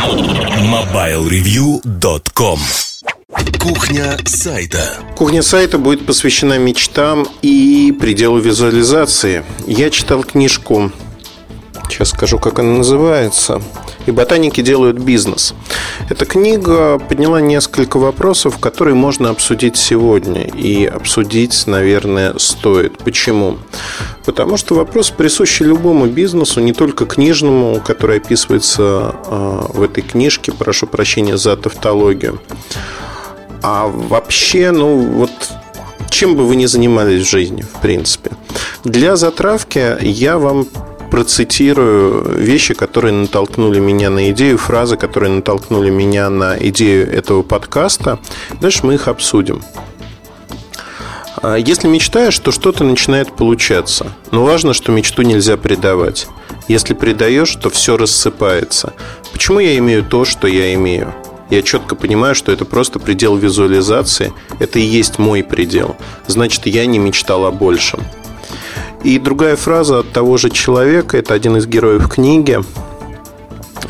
MobileReview.com Кухня сайта. Кухня сайта будет посвящена мечтам и пределу визуализации. Я читал книжку, сейчас скажу, как она называется. И ботаники делают бизнес. Эта книга подняла несколько вопросов, которые можно обсудить сегодня. И обсудить, наверное, стоит. Почему? Потому что вопрос присущий любому бизнесу, не только книжному, который описывается э, в этой книжке. Прошу прощения за тавтологию. А вообще, ну вот чем бы вы ни занимались в жизни, в принципе. Для затравки я вам процитирую вещи, которые натолкнули меня на идею, фразы, которые натолкнули меня на идею этого подкаста. Дальше мы их обсудим. А если мечтаешь, то что-то начинает получаться. Но важно, что мечту нельзя предавать. Если предаешь, то все рассыпается. Почему я имею то, что я имею? Я четко понимаю, что это просто предел визуализации. Это и есть мой предел. Значит, я не мечтал о большем. И другая фраза от того же человека, это один из героев книги.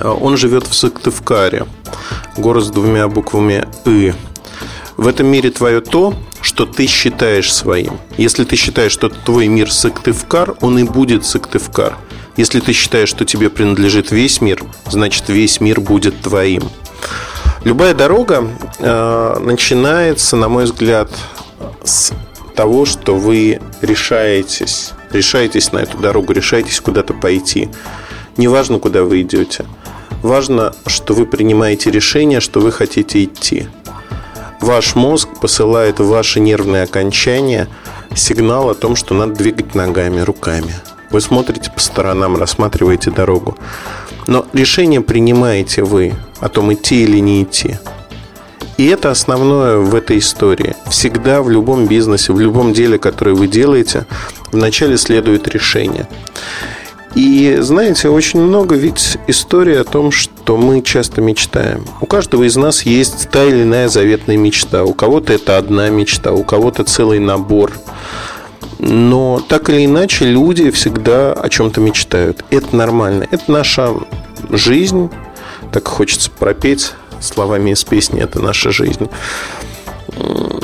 Он живет в Сыктывкаре, город с двумя буквами «ы». В этом мире твое то, что ты считаешь своим. Если ты считаешь, что твой мир Сыктывкар, он и будет Сыктывкар. Если ты считаешь, что тебе принадлежит весь мир, значит весь мир будет твоим. Любая дорога э, начинается, на мой взгляд, с того, что вы решаетесь, решаетесь на эту дорогу, решаетесь куда-то пойти. Неважно, куда вы идете. Важно, что вы принимаете решение, что вы хотите идти. Ваш мозг посылает в ваши нервные окончания сигнал о том, что надо двигать ногами, руками. Вы смотрите по сторонам, рассматриваете дорогу. Но решение принимаете вы о том, идти или не идти. И это основное в этой истории. Всегда в любом бизнесе, в любом деле, которое вы делаете, вначале следует решение. И знаете, очень много ведь истории о том, что мы часто мечтаем. У каждого из нас есть та или иная заветная мечта. У кого-то это одна мечта, у кого-то целый набор. Но так или иначе люди всегда о чем-то мечтают. Это нормально. Это наша жизнь. Так хочется пропеть словами из песни «Это наша жизнь».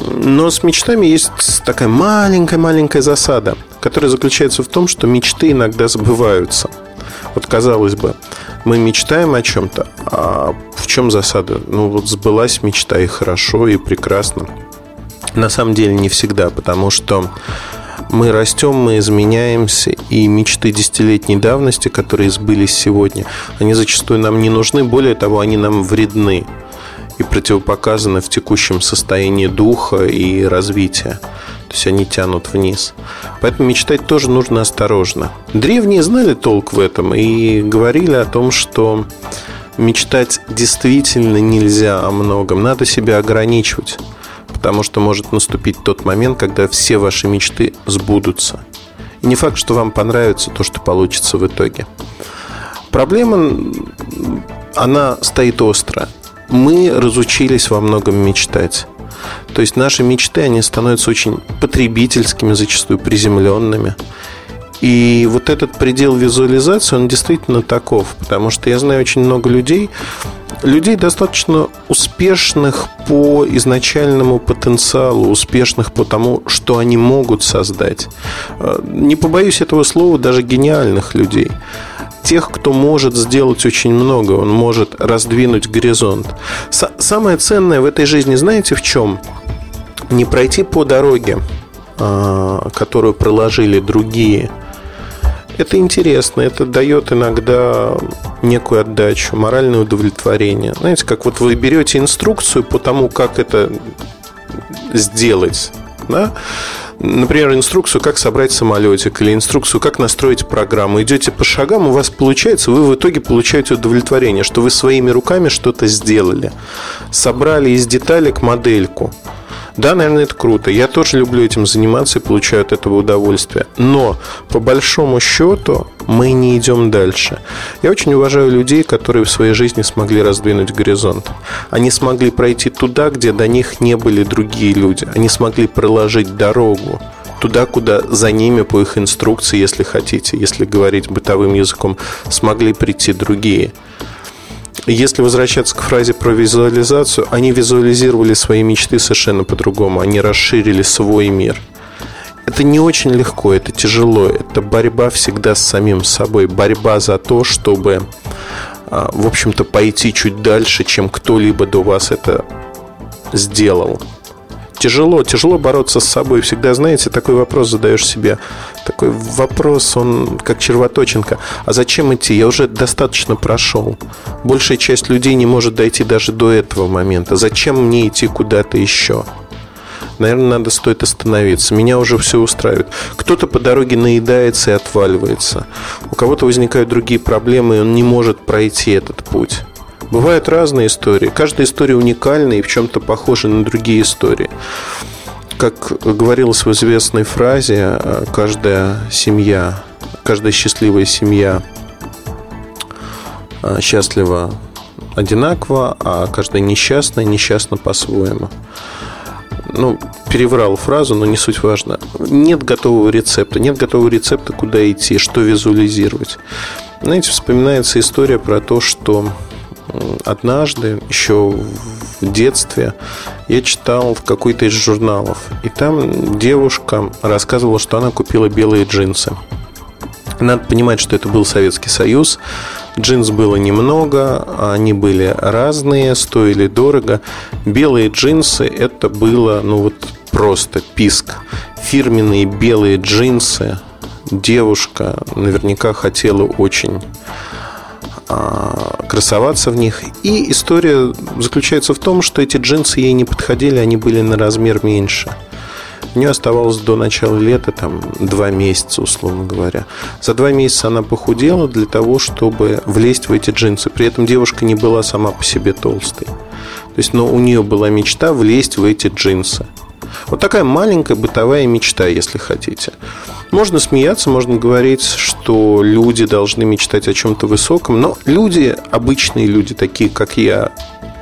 Но с мечтами есть такая маленькая-маленькая засада, которая заключается в том, что мечты иногда забываются. Вот казалось бы, мы мечтаем о чем-то, а в чем засада? Ну вот сбылась мечта и хорошо, и прекрасно. На самом деле не всегда, потому что мы растем, мы изменяемся, и мечты десятилетней давности, которые сбылись сегодня, они зачастую нам не нужны, более того, они нам вредны и противопоказаны в текущем состоянии духа и развития. То есть они тянут вниз. Поэтому мечтать тоже нужно осторожно. Древние знали толк в этом и говорили о том, что мечтать действительно нельзя о многом. Надо себя ограничивать потому что может наступить тот момент, когда все ваши мечты сбудутся. И не факт, что вам понравится то, что получится в итоге. Проблема, она стоит остро. Мы разучились во многом мечтать. То есть наши мечты, они становятся очень потребительскими, зачастую приземленными. И вот этот предел визуализации, он действительно таков, потому что я знаю очень много людей, людей достаточно успешных по изначальному потенциалу, успешных по тому, что они могут создать. Э, не побоюсь этого слова, даже гениальных людей. Тех, кто может сделать очень много, он может раздвинуть горизонт. Самое ценное в этой жизни, знаете, в чем? Не пройти по дороге, а, которую проложили другие – это интересно, это дает иногда некую отдачу, моральное удовлетворение. Знаете, как вот вы берете инструкцию по тому, как это сделать, да? Например, инструкцию, как собрать самолетик, или инструкцию, как настроить программу. Идете по шагам, у вас получается, вы в итоге получаете удовлетворение, что вы своими руками что-то сделали. Собрали из деталек модельку. Да, наверное, это круто. Я тоже люблю этим заниматься и получаю от этого удовольствие. Но, по большому счету, мы не идем дальше. Я очень уважаю людей, которые в своей жизни смогли раздвинуть горизонт. Они смогли пройти туда, где до них не были другие люди. Они смогли проложить дорогу туда, куда за ними по их инструкции, если хотите, если говорить бытовым языком, смогли прийти другие. если возвращаться к фразе про визуализацию, они визуализировали свои мечты совершенно по-другому. Они расширили свой мир. Это не очень легко, это тяжело. Это борьба всегда с самим собой. Борьба за то, чтобы, а, в общем-то, пойти чуть дальше, чем кто-либо до вас это сделал тяжело, тяжело бороться с собой. Всегда, знаете, такой вопрос задаешь себе. Такой вопрос, он как червоточинка. А зачем идти? Я уже достаточно прошел. Большая часть людей не может дойти даже до этого момента. Зачем мне идти куда-то еще? Наверное, надо стоит остановиться. Меня уже все устраивает. Кто-то по дороге наедается и отваливается. У кого-то возникают другие проблемы, и он не может пройти этот путь. Бывают разные истории. Каждая история уникальна и в чем-то похожа на другие истории. Как говорилось в известной фразе, каждая семья, каждая счастливая семья а, счастлива одинаково, а каждая несчастная несчастна по-своему. Ну, переврал фразу, но не суть важно. Нет готового рецепта. Нет готового рецепта, куда идти, что визуализировать. Знаете, вспоминается история про то, что однажды, еще в детстве, я читал в какой-то из журналов. И там девушка рассказывала, что она купила белые джинсы. Надо понимать, что это был Советский Союз. Джинс было немного, они были разные, стоили дорого. Белые джинсы это было, ну вот просто писк. Фирменные белые джинсы девушка наверняка хотела очень а, красоваться в них. И история заключается в том, что эти джинсы ей не подходили, они были на размер меньше. Нее оставалось до начала лета там два месяца, условно говоря. За два месяца она похудела для того, чтобы влезть в эти джинсы. При этом девушка не была сама по себе толстой. То есть, но у нее была мечта влезть в эти джинсы. Вот такая маленькая бытовая мечта, если хотите. Можно смеяться, можно говорить, что люди должны мечтать о чем-то высоком, но люди, обычные люди, такие как я,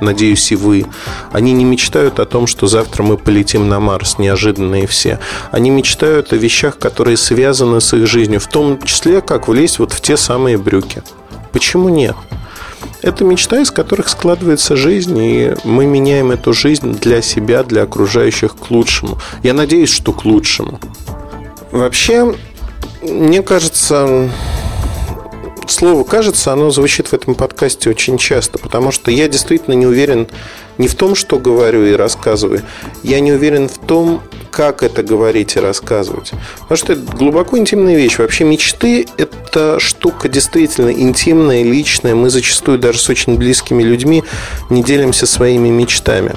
надеюсь, и вы, они не мечтают о том, что завтра мы полетим на Марс, неожиданные все. Они мечтают о вещах, которые связаны с их жизнью, в том числе, как влезть вот в те самые брюки. Почему нет? Это мечта, из которых складывается жизнь, и мы меняем эту жизнь для себя, для окружающих к лучшему. Я надеюсь, что к лучшему. Вообще, мне кажется, слово «кажется», оно звучит в этом подкасте очень часто, потому что я действительно не уверен не в том, что говорю и рассказываю, я не уверен в том, как это говорить и рассказывать. Потому что это глубоко интимная вещь. Вообще мечты – это штука действительно интимная, личная. Мы зачастую даже с очень близкими людьми не делимся своими мечтами.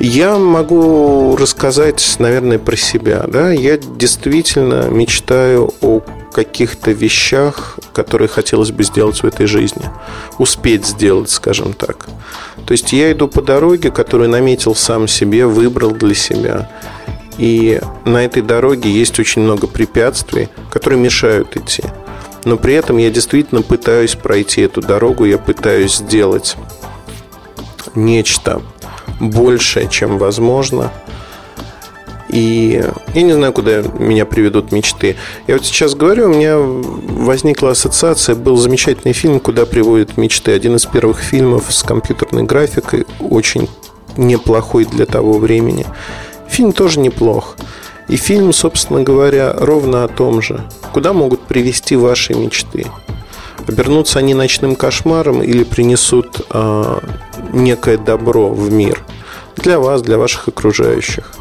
Я могу рассказать, наверное, про себя. Да? Я действительно мечтаю о каких-то вещах, которые хотелось бы сделать в этой жизни. Успеть сделать, скажем так. То есть я иду по дороге, которую наметил сам себе, выбрал для себя. И на этой дороге есть очень много препятствий, которые мешают идти. Но при этом я действительно пытаюсь пройти эту дорогу, я пытаюсь сделать нечто большее, чем возможно. И я не знаю, куда меня приведут мечты. Я вот сейчас говорю, у меня возникла ассоциация, был замечательный фильм «Куда приводят мечты». Один из первых фильмов с компьютерной графикой, очень неплохой для того времени. Фильм тоже неплох. И фильм, собственно говоря, ровно о том же. Куда могут привести ваши мечты? Обернутся они ночным кошмаром или принесут э, некое добро в мир для вас, для ваших окружающих?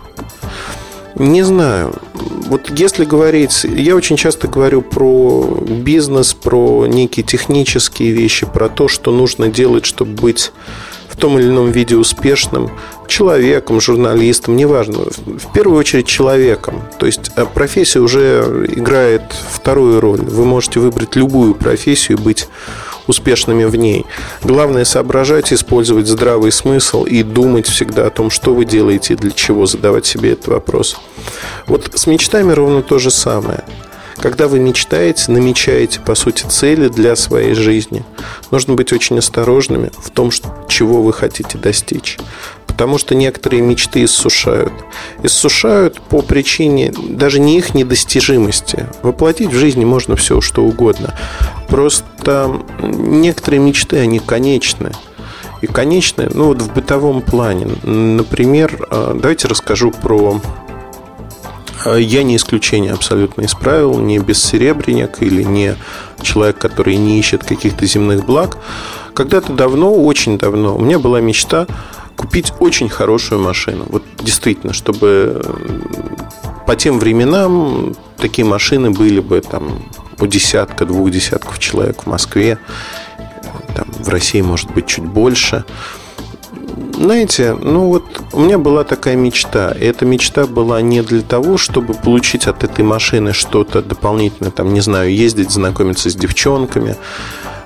Не знаю. Вот если говорить, я очень часто говорю про бизнес, про некие технические вещи, про то, что нужно делать, чтобы быть в том или ином виде успешным человеком, журналистом, неважно, в первую очередь человеком. То есть э, профессия уже играет вторую роль. Вы можете выбрать любую профессию и быть успешными в ней. Главное соображать, использовать здравый смысл и думать всегда о том, что вы делаете и для чего, задавать себе этот вопрос. Вот с мечтами ровно то же самое. Когда вы мечтаете, намечаете, по сути, цели для своей жизни, нужно быть очень осторожными в том, чего вы хотите достичь. Потому что некоторые мечты иссушают. Иссушают по причине даже не их недостижимости. Воплотить в жизни можно все, что угодно. Просто некоторые мечты, они конечны. И конечны, ну вот в бытовом плане. Например, э, давайте расскажу про я не исключение абсолютно из правил, не бессеребренник или не человек, который не ищет каких-то земных благ. Когда-то давно, очень давно, у меня была мечта купить очень хорошую машину. Вот действительно, чтобы по тем временам такие машины были бы там у десятка, двух десятков человек в Москве, там, в России, может быть, чуть больше. Знаете, ну вот у меня была такая мечта. Эта мечта была не для того, чтобы получить от этой машины что-то дополнительное, там, не знаю, ездить, знакомиться с девчонками,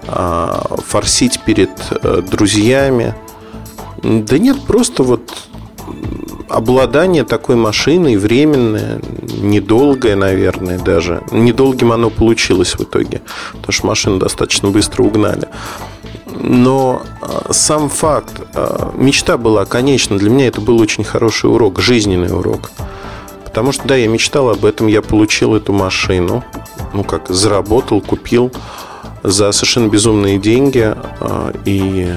а, форсить перед э, друзьями – да нет, просто вот обладание такой машиной временное, недолгое, наверное, даже. Недолгим оно получилось в итоге, потому что машину достаточно быстро угнали. Но а, сам факт, а, мечта была, конечно, для меня это был очень хороший урок, жизненный урок. Потому что, да, я мечтал об этом, я получил эту машину, ну как, заработал, купил за совершенно безумные деньги, а, и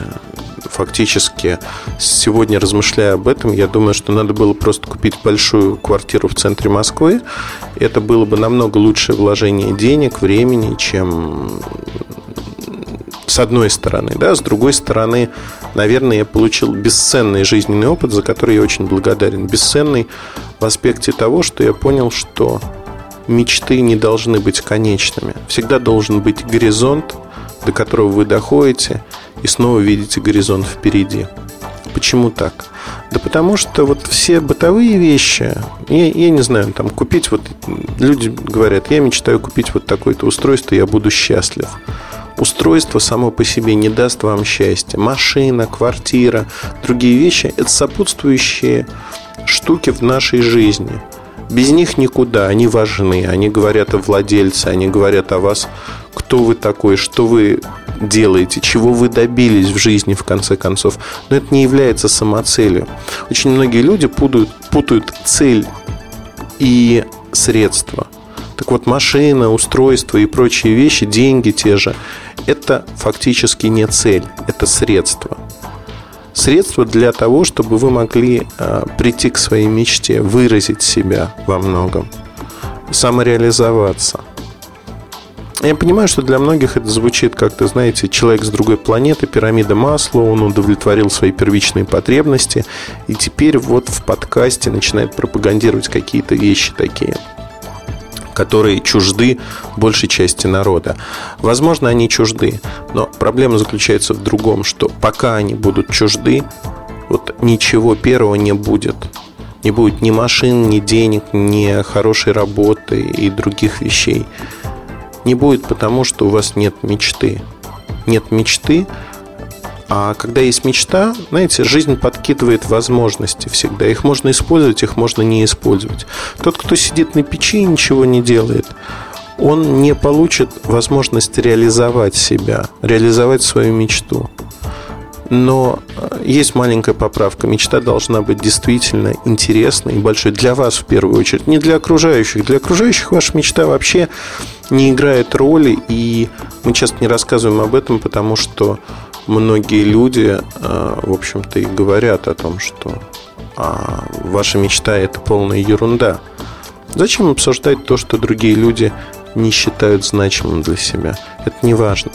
фактически сегодня, размышляя об этом, я думаю, что надо было просто купить большую квартиру в центре Москвы. Это было бы намного лучшее вложение денег, времени, чем с одной стороны, да, с другой стороны, наверное, я получил бесценный жизненный опыт, за который я очень благодарен. Бесценный в аспекте того, что я понял, что мечты не должны быть конечными. Всегда должен быть горизонт, до которого вы доходите, и снова видите горизонт впереди. Почему так? Да потому что вот все бытовые вещи, я, я не знаю, там купить вот, люди говорят, я мечтаю купить вот такое-то устройство, я буду счастлив. Устройство само по себе не даст вам счастья. Машина, квартира, другие вещи – это сопутствующие штуки в нашей жизни. Без них никуда, они важны, они говорят о владельце, они говорят о вас кто вы такой, что вы делаете, чего вы добились в жизни в конце концов. Но это не является самоцелью. Очень многие люди путают, путают цель и средства. Так вот, машина, устройство и прочие вещи, деньги те же, это фактически не цель, это средство. Средство для того, чтобы вы могли э, прийти к своей мечте, выразить себя во многом, самореализоваться – я понимаю, что для многих это звучит как-то, знаете, человек с другой планеты, пирамида масла, он удовлетворил свои первичные потребности, и теперь вот в подкасте начинает пропагандировать какие-то вещи такие которые чужды большей части народа. Возможно, они чужды, но проблема заключается в другом, что пока они будут чужды, вот ничего первого не будет. Не будет ни машин, ни денег, ни хорошей работы и других вещей не будет потому, что у вас нет мечты. Нет мечты, а когда есть мечта, знаете, жизнь подкидывает возможности всегда. Их можно использовать, их можно не использовать. Тот, кто сидит на печи и ничего не делает, он не получит возможность реализовать себя, реализовать свою мечту. Но э, есть маленькая поправка. Мечта должна быть действительно интересной и большой для вас в первую очередь, не для окружающих. Для окружающих ваша мечта вообще не играет роли, и мы часто не рассказываем об этом, потому что многие люди, э, в общем-то, и говорят о том, что а, ваша мечта – это полная ерунда. Зачем обсуждать то, что другие люди не считают значимым для себя? Это не важно.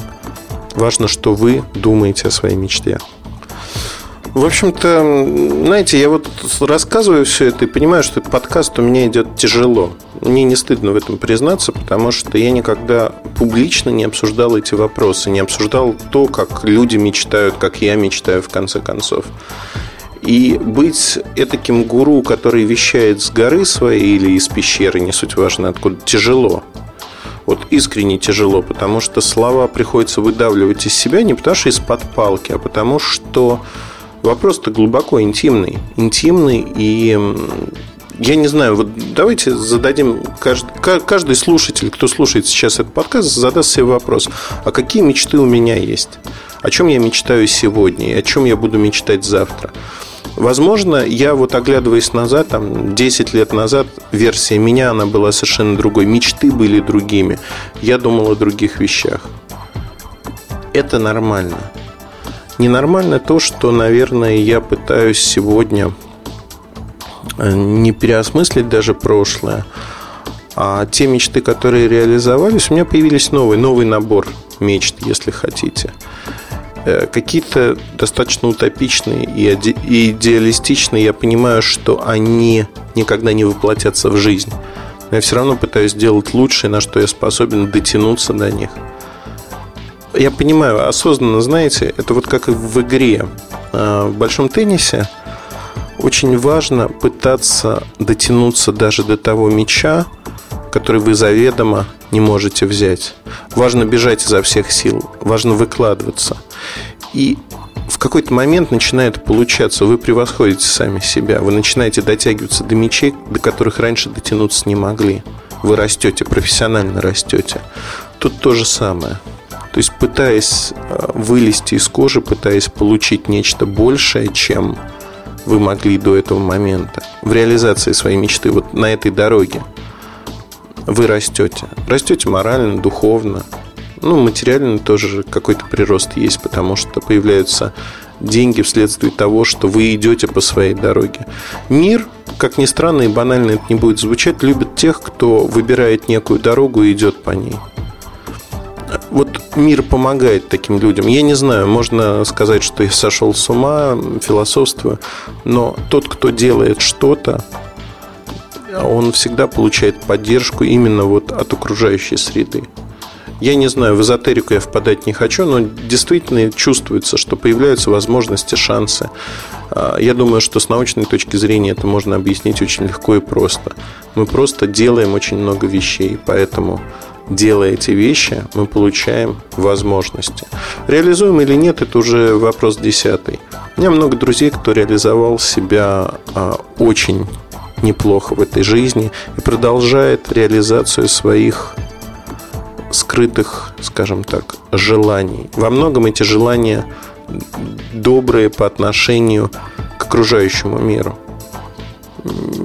Важно, что вы думаете о своей мечте. В общем-то, знаете, я вот рассказываю все это и понимаю, что этот подкаст у меня идет тяжело. Мне не стыдно в этом признаться, потому что я никогда публично не обсуждал эти вопросы, не обсуждал то, как люди мечтают, как я мечтаю в конце концов. И быть этаким гуру, который вещает с горы своей или из пещеры, не суть важно откуда, тяжело вот искренне тяжело, потому что слова приходится выдавливать из себя не потому что из-под палки, а потому что вопрос-то глубоко интимный. Интимный и я не знаю, вот давайте зададим каждый, каждый слушатель, кто слушает сейчас этот подкаст, задаст себе вопрос, а какие мечты у меня есть? О чем я мечтаю сегодня и о чем я буду мечтать завтра. Возможно, я вот оглядываясь назад, там, 10 лет назад, версия меня, она была совершенно другой. Мечты были другими. Я думал о других вещах. Это нормально. Ненормально то, что, наверное, я пытаюсь сегодня э, не переосмыслить даже прошлое, а те мечты, которые реализовались, у меня появились новые, новый набор мечт, если хотите. Э, какие-то достаточно утопичные и идеалистичные, я понимаю, что они никогда не воплотятся в жизнь. Но я все равно пытаюсь сделать лучшее, на что я способен дотянуться до них. Я понимаю, осознанно, знаете, это вот как в игре. А, в большом теннисе очень важно пытаться дотянуться даже до того мяча, который вы заведомо не можете взять. Важно бежать изо всех сил, важно выкладываться. И в какой-то момент начинает получаться, вы превосходите сами себя, вы начинаете дотягиваться до мечей, до которых раньше дотянуться не могли. Вы растете, профессионально растете. Тут то же самое. То есть, пытаясь э, вылезти из кожи, пытаясь получить нечто большее, чем вы могли до этого момента, в реализации своей мечты, вот на этой дороге – вы растете. Растете морально, духовно. Ну, материально тоже какой-то прирост есть, потому что появляются деньги вследствие того, что вы идете по своей дороге. Мир, как ни странно и банально это не будет звучать, любит тех, кто выбирает некую дорогу и идет по ней. Вот мир помогает таким людям. Я не знаю, можно сказать, что я сошел с ума, философствую, но тот, кто делает что-то, он всегда получает поддержку именно вот от окружающей среды. Я не знаю, в эзотерику я впадать не хочу, но действительно чувствуется, что появляются возможности, шансы. А, я думаю, что с научной точки зрения это можно объяснить очень легко и просто. Мы просто делаем очень много вещей, поэтому делая эти вещи, мы получаем возможности. Реализуем или нет, это уже вопрос десятый. У меня много друзей, кто реализовал себя а, очень неплохо в этой жизни и продолжает реализацию своих скрытых, скажем так, желаний. Во многом эти желания добрые по отношению к окружающему миру.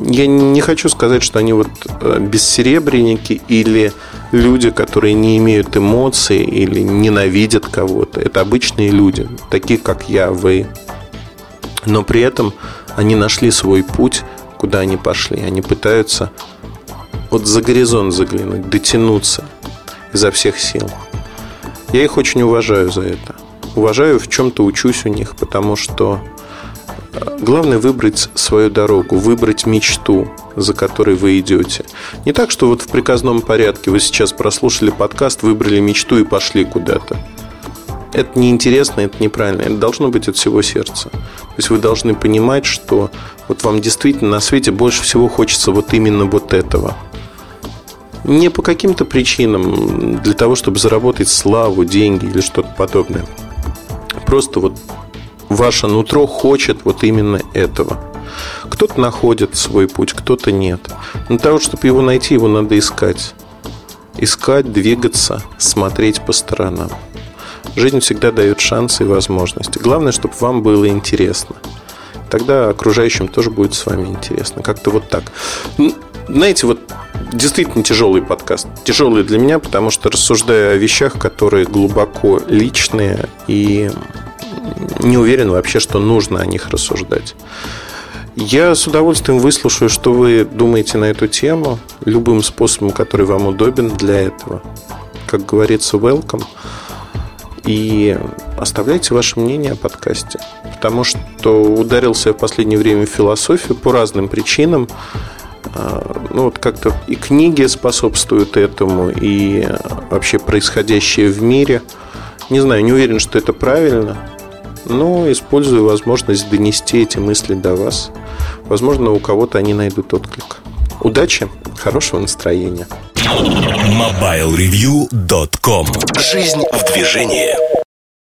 Я не хочу сказать, что они вот э, бессеребренники или люди, которые не имеют эмоций или ненавидят кого-то. Это обычные люди, такие как я, вы. Но при этом они нашли свой путь куда они пошли. Они пытаются вот за горизонт заглянуть, дотянуться изо всех сил. Я их очень уважаю за это. Уважаю, в чем-то учусь у них, потому что э, главное выбрать свою дорогу, выбрать мечту, за которой вы идете. Не так, что вот в приказном порядке вы сейчас прослушали подкаст, выбрали мечту и пошли куда-то это неинтересно, это неправильно. Это должно быть от всего сердца. То есть вы должны понимать, что вот вам действительно на свете больше всего хочется вот именно вот этого. Не по каким-то причинам, для того, чтобы заработать славу, деньги или что-то подобное. Просто вот ваше нутро хочет вот именно этого. Кто-то находит свой путь, кто-то нет. Для того, чтобы его найти, его надо искать. Искать, двигаться, смотреть по сторонам. Жизнь всегда дает шансы и возможности. Главное, чтобы вам было интересно. Тогда окружающим тоже будет с вами интересно. Как-то вот так. Знаете, вот действительно тяжелый подкаст. Тяжелый для меня, потому что рассуждаю о вещах, которые глубоко личные и не уверен вообще, что нужно о них рассуждать. Я с удовольствием выслушаю, что вы думаете на эту тему, любым способом, который вам удобен для этого. Как говорится, welcome. И оставляйте ваше мнение о подкасте. Потому что ударился я в последнее время в философию по разным причинам. А, ну, вот как-то и книги способствуют этому, и вообще происходящее в мире. Не знаю, не уверен, что это правильно, но использую возможность донести эти мысли до вас. Возможно, у кого-то они найдут отклик. Удачи, хорошего настроения. MobileReview.com Жизнь в движении